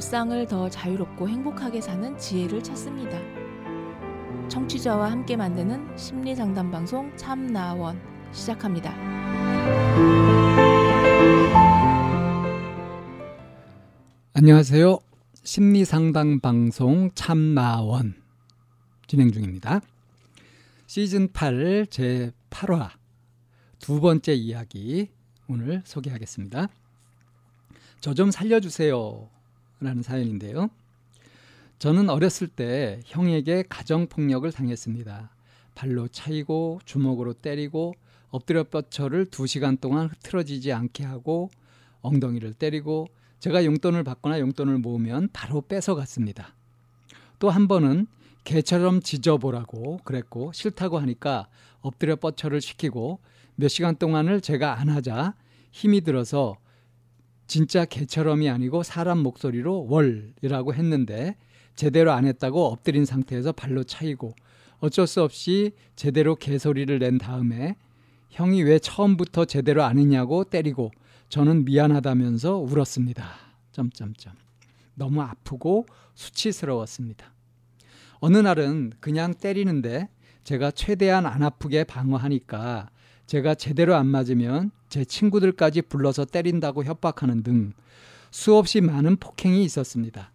일상을 더 자유롭고 행복하게 사는 지혜를 찾습니다. 청취자와 함께 만드는 심리 상담 방송 참나원 시작합니다. 안녕하세요. 심리 상담 방송 참나원 진행 중입니다. 시즌 8 제 8화 두 번째 이야기 오늘 소개하겠습니다. 저 좀 살려주세요. 라는 사연인데요. 저는 어렸을 때 형에게 가정폭력을 당했습니다. 발로 차이고 주먹으로 때리고 엎드려 뻗쳐를 두 시간 동안 흐트러지지 않게 하고 엉덩이를 때리고 제가 용돈을 받거나 용돈을 모으면 바로 뺏어갔습니다. 또 한 번은 개처럼 지져보라고 그랬고 싫다고 하니까 엎드려 뻗쳐를 시키고 몇 시간 동안을 제가 안 하자 힘이 들어서 진짜 개처럼이 아니고 사람 목소리로 월이라고 했는데 제대로 안 했다고 엎드린 상태에서 발로 차이고 어쩔 수 없이 제대로 개소리를 낸 다음에 형이 왜 처음부터 제대로 안 했냐고 때리고 저는 미안하다면서 울었습니다. 점점점. 너무 아프고 수치스러웠습니다. 어느 날은 그냥 때리는데 제가 최대한 안 아프게 방어하니까 제가 제대로 안 맞으면 제 친구들까지 불러서 때린다고 협박하는 등 수없이 많은 폭행이 있었습니다.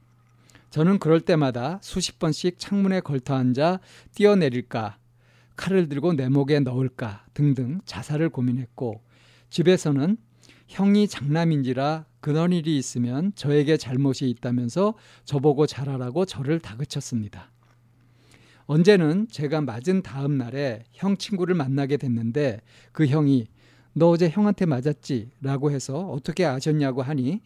저는 그럴 때마다 수십 번씩 창문에 걸터 앉아 뛰어내릴까, 칼을 들고 내 목에 넣을까 등등 자살을 고민했고 집에서는 형이 장남인지라 그런 일이 있으면 저에게 잘못이 있다면서 저보고 잘하라고 저를 다그쳤습니다. 언제는 제가 맞은 다음 날에 형 친구를 만나게 됐는데 그 형이 너 어제 형한테 맞았지? 라고 해서 어떻게 아셨냐고 하니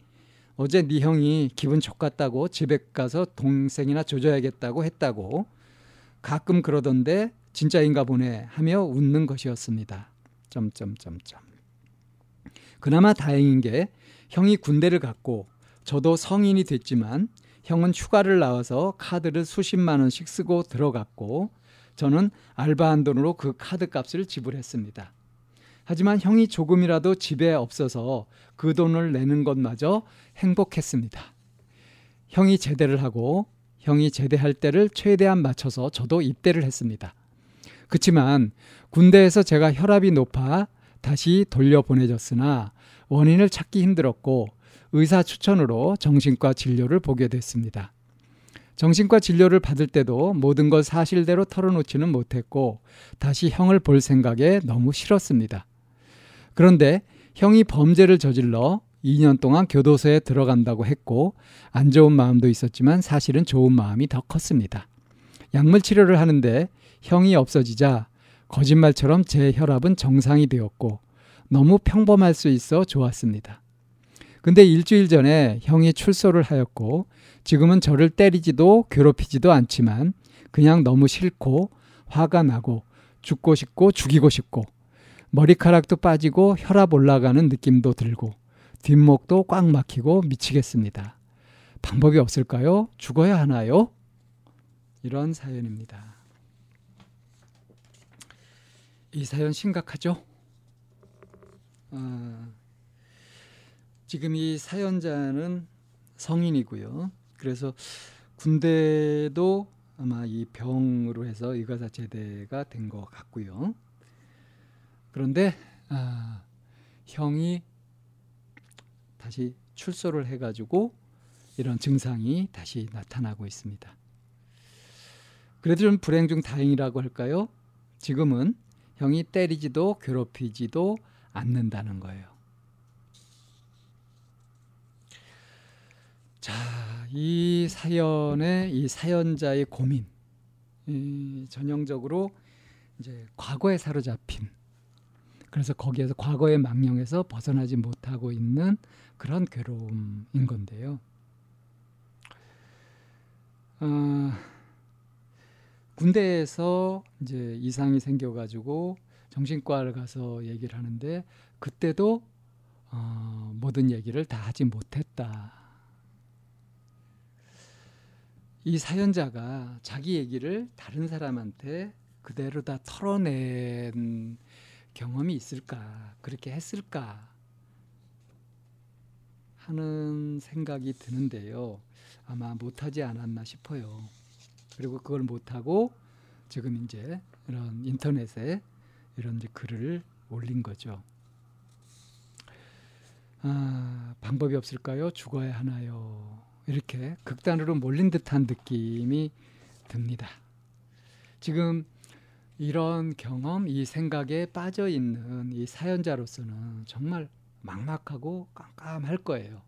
어제 네 형이 기분 좋겠다고 집에 가서 동생이나 조져야겠다고 했다고 가끔 그러던데 진짜인가 보네 하며 웃는 것이었습니다. 점점점점. 그나마 다행인 게 형이 군대를 갔고 저도 성인이 됐지만 형은 휴가를 나와서 카드를 수십만 원씩 쓰고 들어갔고 저는 알바한 돈으로 그 카드 값을 지불했습니다. 하지만 형이 조금이라도 집에 없어서 그 돈을 내는 것마저 행복했습니다. 형이 제대를 하고 형이 제대할 때를 최대한 맞춰서 저도 입대를 했습니다. 그렇지만 군대에서 제가 혈압이 높아 다시 돌려보내졌으나 원인을 찾기 힘들었고 의사 추천으로 정신과 진료를 보게 됐습니다. 정신과 진료를 받을 때도 모든 걸 사실대로 털어놓지는 못했고 다시 형을 볼 생각에 너무 싫었습니다. 그런데 형이 범죄를 저질러 2년 동안 교도소에 들어간다고 했고 안 좋은 마음도 있었지만 사실은 좋은 마음이 더 컸습니다. 약물 치료를 하는데 형이 없어지자 거짓말처럼 제 혈압은 정상이 되었고 너무 평범할 수 있어 좋았습니다. 근데 일주일 전에 형이 출소를 하였고 지금은 저를 때리지도 괴롭히지도 않지만 그냥 너무 싫고 화가 나고 죽고 싶고 죽이고 싶고 머리카락도 빠지고 혈압 올라가는 느낌도 들고 뒷목도 꽉 막히고 미치겠습니다. 방법이 없을까요? 죽어야 하나요? 이런 사연입니다. 이 사연 심각하죠? 아, 지금 이 사연자는 성인이고요. 그래서 군대도 아마 이 병으로 해서 의가사 제대가 된 것 같고요. 그런데 아, 형이 다시 출소를 해가지고 이런 증상이 다시 나타나고 있습니다. 그래도 좀 불행 중 다행이라고 할까요? 지금은 형이 때리지도 괴롭히지도 않는다는 거예요. 자, 이 사연의 이 사연자의 고민, 이 전형적으로 이제 과거에 사로잡힌, 그래서 거기에서 과거의 망령에서 벗어나지 못하고 있는 그런 괴로움인 건데요. 어, 군대에서 이제 이상이 생겨가지고 정신과를 가서 얘기를 하는데 그때도 어, 모든 얘기를 다 하지 못했다. 이 사연자가 자기 얘기를 다른 사람한테 그대로 다 털어낸 경험이 있을까? 그렇게 했을까? 하는 생각이 드는데요. 아마 못하지 않았나 싶어요. 그리고 그걸 못하고 지금 이제 이런 인터넷에 이런 글을 올린 거죠. 아, 방법이 없을까요? 죽어야 하나요? 이렇게 극단으로 몰린 듯한 느낌이 듭니다. 지금 이런 경험, 이 생각에 빠져 있는 이 사연자로서는 정말 막막하고 깜깜할 거예요.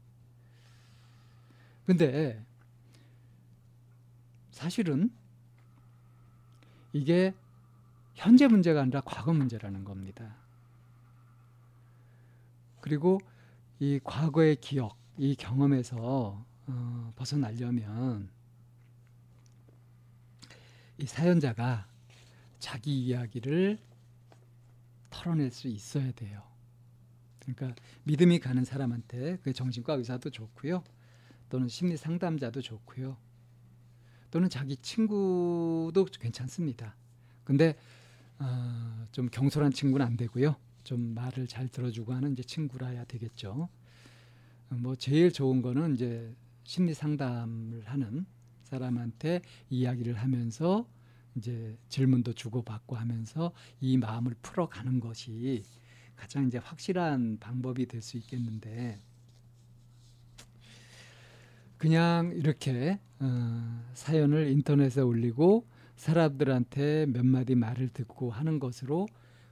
근데 사실은 이게 현재 문제가 아니라 과거 문제라는 겁니다. 그리고 이 과거의 기억, 이 경험에서 어, 벗어나려면 이 사연자가 자기 이야기를 털어낼 수 있어야 돼요. 그러니까 믿음이 가는 사람한테 그 정신과 의사도 좋고요. 또는 심리 상담자도 좋고요. 또는 자기 친구도 괜찮습니다. 근데 어, 좀 경솔한 친구는 안 되고요. 좀 말을 잘 들어주고 하는 이제 친구라야 되겠죠. 뭐 제일 좋은 거는 이제 심리 상담을 하는 사람한테 이야기를 하면서 이제 질문도 주고받고 하면서 이 마음을 풀어가는 것이 가장 이제 확실한 방법이 될 수 있겠는데 그냥 이렇게 어, 사연을 인터넷에 올리고 사람들한테 몇 마디 말을 듣고 하는 것으로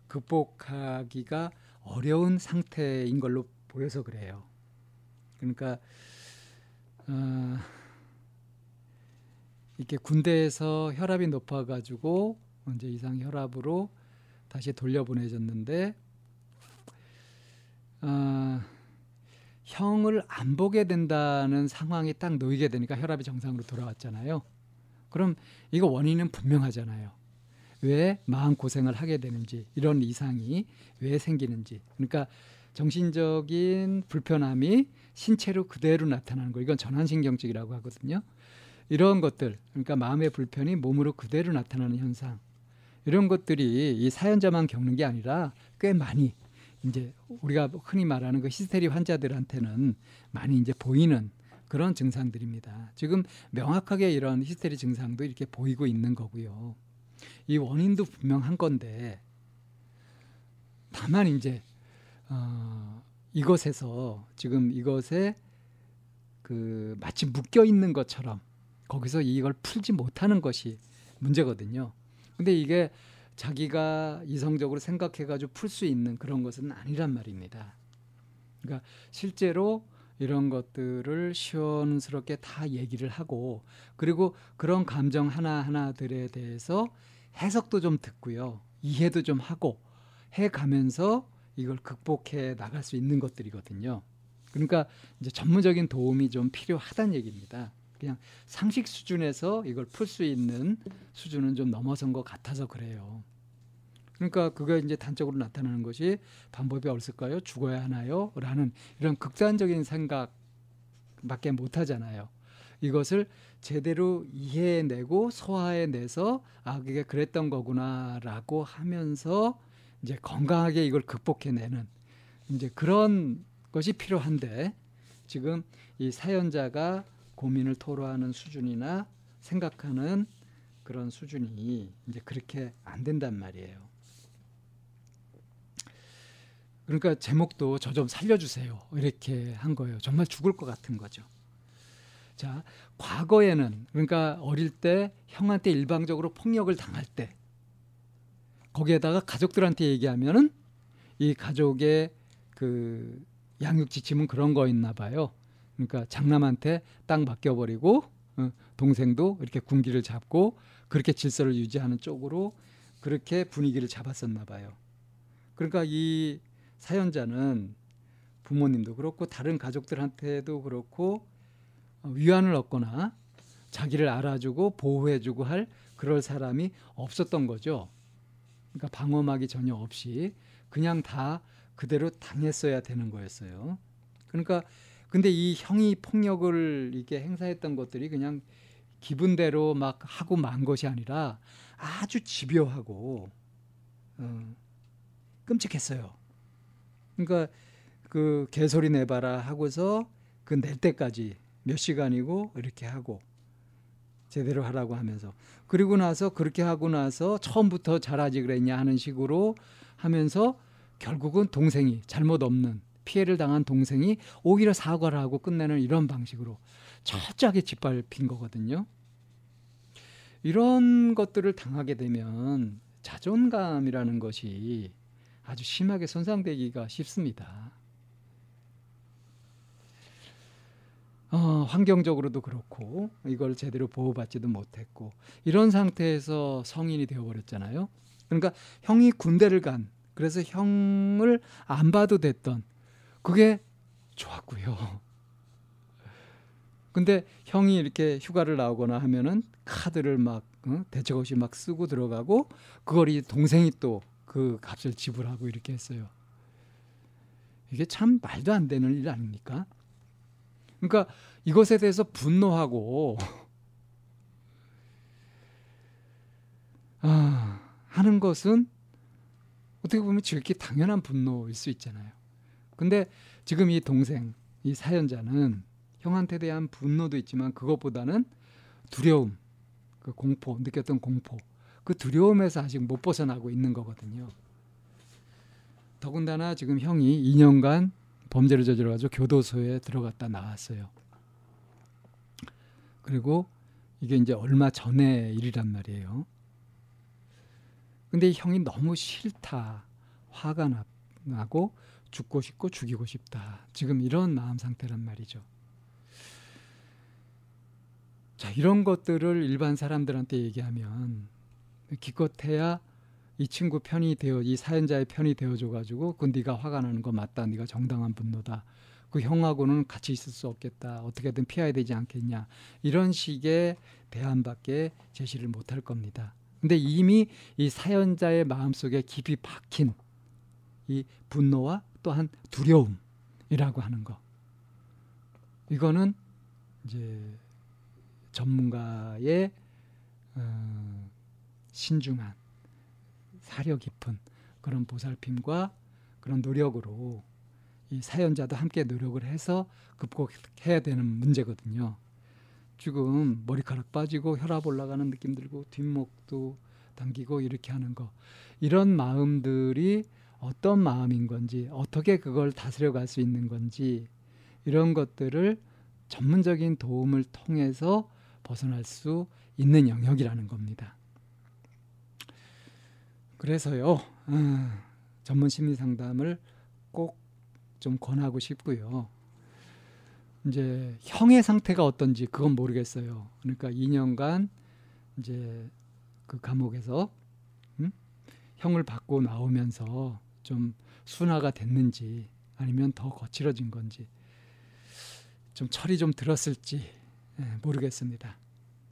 극복하기가 어려운 상태인 걸로 보여서 그래요. 그러니까 어, 이렇게 군대에서 혈압이 높아가지고 이제 이상 혈압으로 다시 돌려보내졌는데 어, 형을 안 보게 된다는 상황이 딱 놓이게 되니까 혈압이 정상으로 돌아왔잖아요. 그럼 이거 원인은 분명하잖아요. 왜 마음 고생을 하게 되는지 이런 이상이 왜 생기는지 그러니까 정신적인 불편함이 신체로 그대로 나타나는 거 이건 전환신경증이라고 하거든요. 이런 것들 그러니까 마음의 불편이 몸으로 그대로 나타나는 현상 이런 것들이 이 사연자만 겪는 게 아니라 꽤 많이 이제 우리가 흔히 말하는 그 히스테리 환자들한테는 많이 이제 보이는 그런 증상들입니다. 지금 명확하게 이런 히스테리 증상도 이렇게 보이고 있는 거고요. 이 원인도 분명한 건데 다만 이제 어, 이것에서 지금 이것에 그 마치 묶여 있는 것처럼 거기서 이걸 풀지 못하는 것이 문제거든요. 근데 이게 자기가 이성적으로 생각해가지고 풀 수 있는 그런 것은 아니란 말입니다. 그러니까 실제로 이런 것들을 시원스럽게 다 얘기를 하고 그리고 그런 감정 하나하나들에 대해서 해석도 좀 듣고요. 이해도 좀 하고 해 가면서 이걸 극복해 나갈 수 있는 것들이거든요. 그러니까 이제 전문적인 도움이 좀 필요하다는 얘기입니다. 그냥 상식 수준에서 이걸 풀 수 있는 수준은 좀 넘어선 것 같아서 그래요. 그러니까 그게 이제 단적으로 나타나는 것이 방법이 없을까요? 죽어야 하나요? 라는 이런 극단적인 생각밖에 못 하잖아요. 이것을 제대로 이해해내고 소화해내서 아 그게 그랬던 거구나라고 하면서 이제 건강하게 이걸 극복해내는 이제 그런 것이 필요한데 지금 이 사연자가 고민을 토로하는 수준이나 생각하는 그런 수준이 이제 그렇게 안 된단 말이에요. 그러니까 제목도 저 좀 살려주세요. 이렇게 한 거예요. 정말 죽을 것 같은 거죠. 자, 과거에는 그러니까 어릴 때 형한테 일방적으로 폭력을 당할 때 거기에다가 가족들한테 얘기하면은 이 가족의 그 양육 지침은 그런 거있나 봐요. 그러니까 장남한테 딱 맡겨버리고 어, 동생도 이렇게 군기를 잡고 그렇게 질서를 유지하는 쪽으로 그렇게 분위기를 잡았었나 봐요. 그러니까 이 사연자는 부모님도 그렇고 다른 가족들한테도 그렇고 어, 위안을 얻거나 자기를 알아주고 보호해주고 할 그럴 사람이 없었던 거죠. 그러니까 방어막이 전혀 없이 그냥 다 그대로 당했어야 되는 거였어요. 그러니까 근데 이 형이 폭력을 이게 행사했던 것들이 그냥 기분대로 막 하고 만 것이 아니라 아주 집요하고 어, 끔찍했어요. 그러니까 그 개소리 내봐라 하고서 그 낼 때까지 몇 시간이고 이렇게 하고 제대로 하라고 하면서 그리고 나서 그렇게 하고 나서 처음부터 잘하지 그랬냐 하는 식으로 하면서 결국은 동생이 잘못 없는 피해를 당한 동생이 오히려 사과를 하고 끝내는 이런 방식으로 철저하게 짓밟힌 거거든요. 이런 것들을 당하게 되면 자존감이라는 것이 아주 심하게 손상되기가 쉽습니다. 어, 환경적으로도 그렇고 이걸 제대로 보호받지도 못했고 이런 상태에서 성인이 되어버렸잖아요. 그러니까 형이 군대를 간 그래서 형을 안 봐도 됐던 그게 좋았고요. 근데 형이 이렇게 휴가를 나오거나 하면은 카드를 막 어? 대책 없이 막 쓰고 들어가고 그걸 이 동생이 또 그 값을 지불하고 이렇게 했어요. 이게 참 말도 안 되는 일 아닙니까? 그러니까 이것에 대해서 분노하고 아, 하는 것은 어떻게 보면 지극히 당연한 분노일 수 있잖아요. 근데 지금 이 동생, 이 사연자는 형한테 대한 분노도 있지만 그것보다는 두려움, 그 공포, 느꼈던 공포, 그 두려움에서 아직 못 벗어나고 있는 거거든요. 더군다나 지금 형이 2년간 범죄를 저질러가지고 교도소에 들어갔다 나왔어요. 그리고 이게 이제 얼마 전의 일이란 말이에요. 근데 형이 너무 싫다, 화가 나고 죽고 싶고 죽이고 싶다. 지금 이런 마음 상태란 말이죠. 자, 이런 것들을 일반 사람들한테 얘기하면 기껏해야 이 친구 편이 되어 이 사연자의 편이 되어줘 가지고 그 네가 화가 나는 거 맞다. 네가 정당한 분노다. 그 형하고는 같이 있을 수 없겠다. 어떻게든 피해야 되지 않겠냐. 이런 식의 대안밖에 제시를 못할 겁니다. 근데 이미 이 사연자의 마음속에 깊이 박힌 이 분노와 또한 두려움이라고 하는 거. 이거는 이제 전문가의 어, 신중한 사려 깊은 그런 보살핌과 그런 노력으로 이 사연자도 함께 노력을 해서 극복해야 되는 문제거든요. 지금 머리카락 빠지고 혈압 올라가는 느낌 들고 뒷목도 당기고 이렇게 하는 거 이런 마음들이 어떤 마음인 건지 어떻게 그걸 다스려 갈 수 있는 건지 이런 것들을 전문적인 도움을 통해서 벗어날 수 있는 영역이라는 겁니다. 그래서요, 어, 전문 심리 상담을 꼭 좀 권하고 싶고요. 이제 형의 상태가 어떤지 그건 모르겠어요. 그러니까 2년간 이제 그 감옥에서 음? 형을 받고 나오면서 좀 순화가 됐는지 아니면 더 거칠어진 건지 좀 철이 좀 들었을지 예, 모르겠습니다.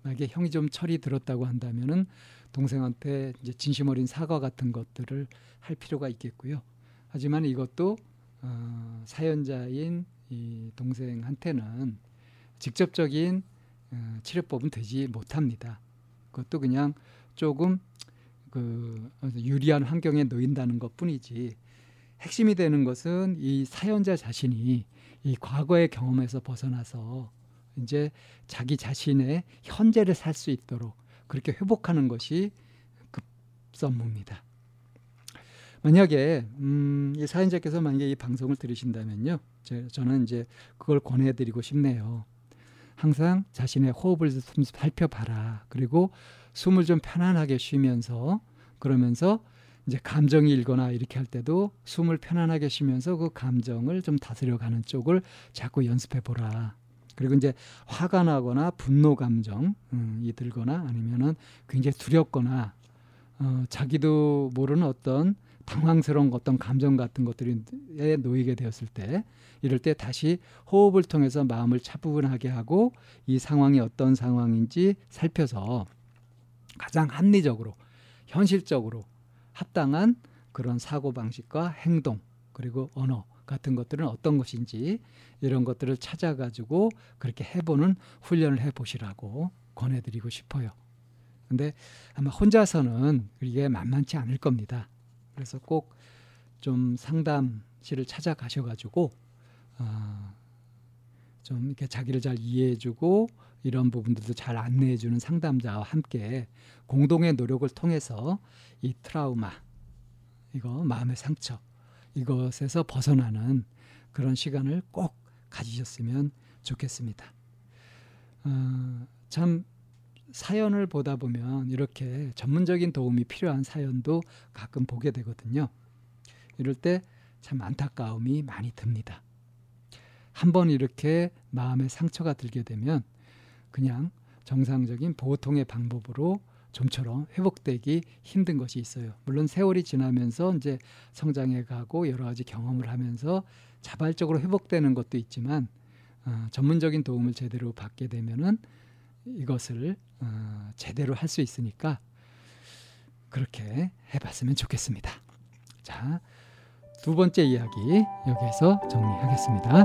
만약에 형이 좀 철이 들었다고 한다면은 동생한테 이제 진심 어린 사과 같은 것들을 할 필요가 있겠고요. 하지만 이것도 어, 사연자인 이 동생한테는 직접적인 어, 치료법은 되지 못합니다. 그것도 그냥 조금 그 유리한 환경에 놓인다는 것 뿐이지 핵심이 되는 것은 이 사연자 자신이 이 과거의 경험에서 벗어나서 이제 자기 자신의 현재를 살 수 있도록 그렇게 회복하는 것이 급선무입니다. 만약에 음, 이 사연자께서 만약에 이 방송을 들으신다면요, 제, 저는 이제 그걸 권해드리고 싶네요. 항상 자신의 호흡을 좀 살펴봐라. 그리고 숨을 좀 편안하게 쉬면서 그러면서 이제 감정이 일거나 이렇게 할 때도 숨을 편안하게 쉬면서 그 감정을 좀 다스려가는 쪽을 자꾸 연습해 보라. 그리고 이제 화가 나거나 분노 감정이 음, 들거나 아니면은 굉장히 두렵거나 어, 자기도 모르는 어떤 당황스러운 어떤 감정 같은 것들에 놓이게 되었을 때 이럴 때 다시 호흡을 통해서 마음을 차분하게 하고 이 상황이 어떤 상황인지 살펴서 가장 합리적으로 현실적으로 합당한 그런 사고 방식과 행동 그리고 언어 같은 것들은 어떤 것인지 이런 것들을 찾아가지고 그렇게 해보는 훈련을 해보시라고 권해드리고 싶어요. 근데 아마 혼자서는 이게 만만치 않을 겁니다. 그래서 꼭 좀 상담실을 찾아가셔가지고 어, 좀 이렇게 자기를 잘 이해해주고 이런 부분들도 잘 안내해주는 상담자와 함께 공동의 노력을 통해서 이 트라우마, 이거 마음의 상처, 이것에서 벗어나는 그런 시간을 꼭 가지셨으면 좋겠습니다. 어, 참 사연을 보다 보면 이렇게 전문적인 도움이 필요한 사연도 가끔 보게 되거든요. 이럴 때 참 안타까움이 많이 듭니다. 한번 이렇게 마음의 상처가 들게 되면 그냥 정상적인 보통의 방법으로 좀처럼 회복되기 힘든 것이 있어요. 물론 세월이 지나면서 이제 성장해 가고 여러 가지 경험을 하면서 자발적으로 회복되는 것도 있지만 어, 전문적인 도움을 제대로 받게 되면은 이것을 어, 제대로 할 수 있으니까 그렇게 해봤으면 좋겠습니다. 자, 두 번째 이야기 여기에서 정리하겠습니다.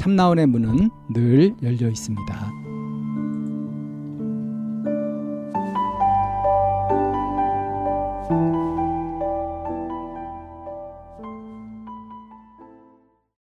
참나원의 문은 늘 열려 있습니다.